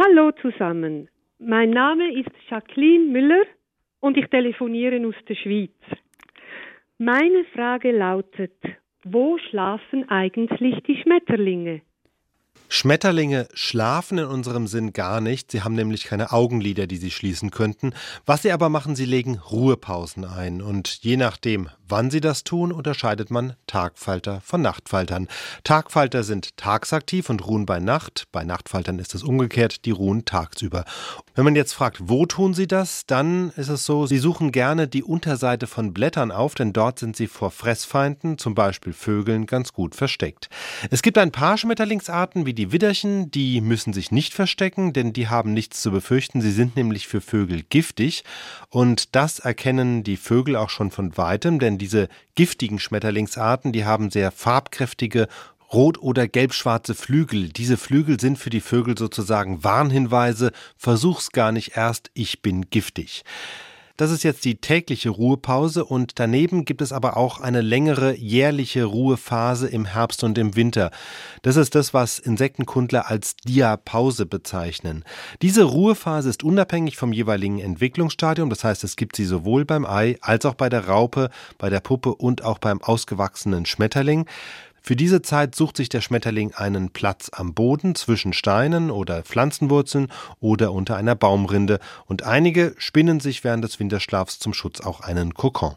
Hallo zusammen. Mein Name ist Jacqueline Müller und ich telefoniere aus der Schweiz. Meine Frage lautet, wo schlafen eigentlich die Schmetterlinge? Schmetterlinge schlafen in unserem Sinn gar nicht. Sie haben nämlich keine Augenlider, die sie schließen könnten. Was sie aber machen, sie legen Ruhepausen ein. Und je nachdem, wann sie das tun, unterscheidet man Tagfalter von Nachtfaltern. Tagfalter sind tagsaktiv und ruhen bei Nacht. Bei Nachtfaltern ist es umgekehrt, die ruhen tagsüber. Wenn man jetzt fragt, wo tun sie das, dann ist es so, sie suchen gerne die Unterseite von Blättern auf, denn dort sind sie vor Fressfeinden, zum Beispiel Vögeln, ganz gut versteckt. Es gibt ein paar Schmetterlingsarten, wie die Widderchen, die müssen sich nicht verstecken, denn die haben nichts zu befürchten. Sie sind nämlich für Vögel giftig. Und das erkennen die Vögel auch schon von weitem, denn diese giftigen Schmetterlingsarten, die haben sehr farbkräftige rot- oder gelbschwarze Flügel. Diese Flügel sind für die Vögel sozusagen Warnhinweise. Versuch's gar nicht erst, ich bin giftig. Das ist jetzt die tägliche Ruhepause und daneben gibt es aber auch eine längere jährliche Ruhephase im Herbst und im Winter. Das ist das, was Insektenkundler als Diapause bezeichnen. Diese Ruhephase ist unabhängig vom jeweiligen Entwicklungsstadium, das heißt, es gibt sie sowohl beim Ei als auch bei der Raupe, bei der Puppe und auch beim ausgewachsenen Schmetterling. Für diese Zeit sucht sich der Schmetterling einen Platz am Boden zwischen Steinen oder Pflanzenwurzeln oder unter einer Baumrinde und einige spinnen sich während des Winterschlafs zum Schutz auch einen Kokon.